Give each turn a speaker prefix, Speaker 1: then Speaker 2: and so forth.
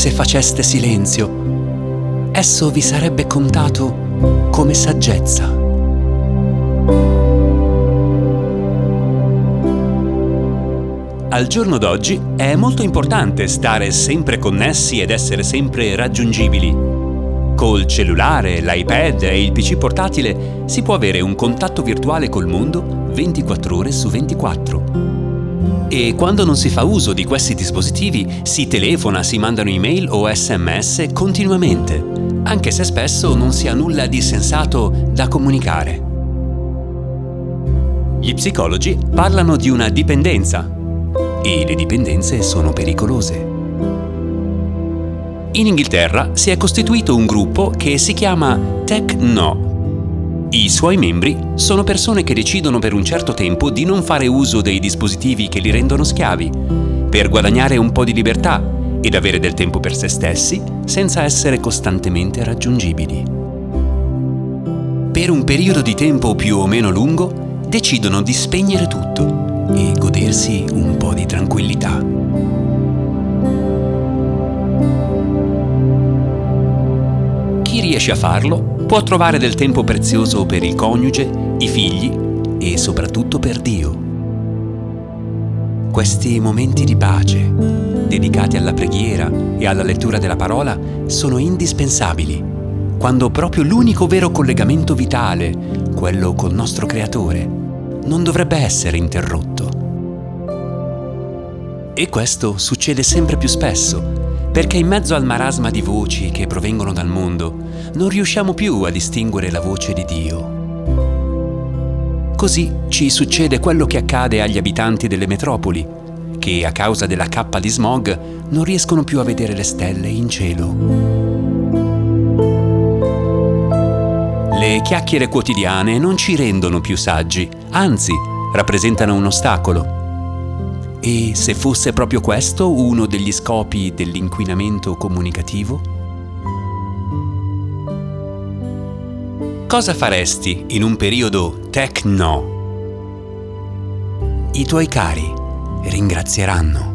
Speaker 1: se faceste silenzio, esso vi sarebbe contato come saggezza. Al giorno d'oggi è molto importante stare sempre connessi ed essere sempre raggiungibili. Col cellulare, l'iPad e il PC portatile si può avere un contatto virtuale col mondo 24 ore su 24. E quando non si fa uso di questi dispositivi si telefona, si mandano email o sms continuamente, anche se spesso non si ha nulla di sensato da comunicare. Gli psicologi parlano di una dipendenza e le dipendenze sono pericolose. In Inghilterra si è costituito un gruppo che si chiama Tech No. I suoi membri sono persone che decidono per un certo tempo di non fare uso dei dispositivi che li rendono schiavi, per guadagnare un po' di libertà ed avere del tempo per se stessi senza essere costantemente raggiungibili. Per un periodo di tempo più o meno lungo decidono di spegnere tutto e godersi un po' di tranquillità. Riesce a farlo può trovare del tempo prezioso per il coniuge, i figli e soprattutto per Dio. Questi momenti di pace, dedicati alla preghiera e alla lettura della parola, sono indispensabili, quando proprio l'unico vero collegamento vitale, quello col nostro Creatore, non dovrebbe essere interrotto. E questo succede sempre più spesso perché in mezzo al marasma di voci che provengono dal mondo non riusciamo più a distinguere la voce di Dio. Così ci succede quello che accade agli abitanti delle metropoli, che a causa della cappa di smog non riescono più a vedere le stelle in cielo. Le chiacchiere quotidiane non ci rendono più saggi, anzi rappresentano un ostacolo e se fosse proprio questo uno degli scopi dell'inquinamento comunicativo? Cosa faresti in un periodo tech no? I tuoi cari ringrazieranno.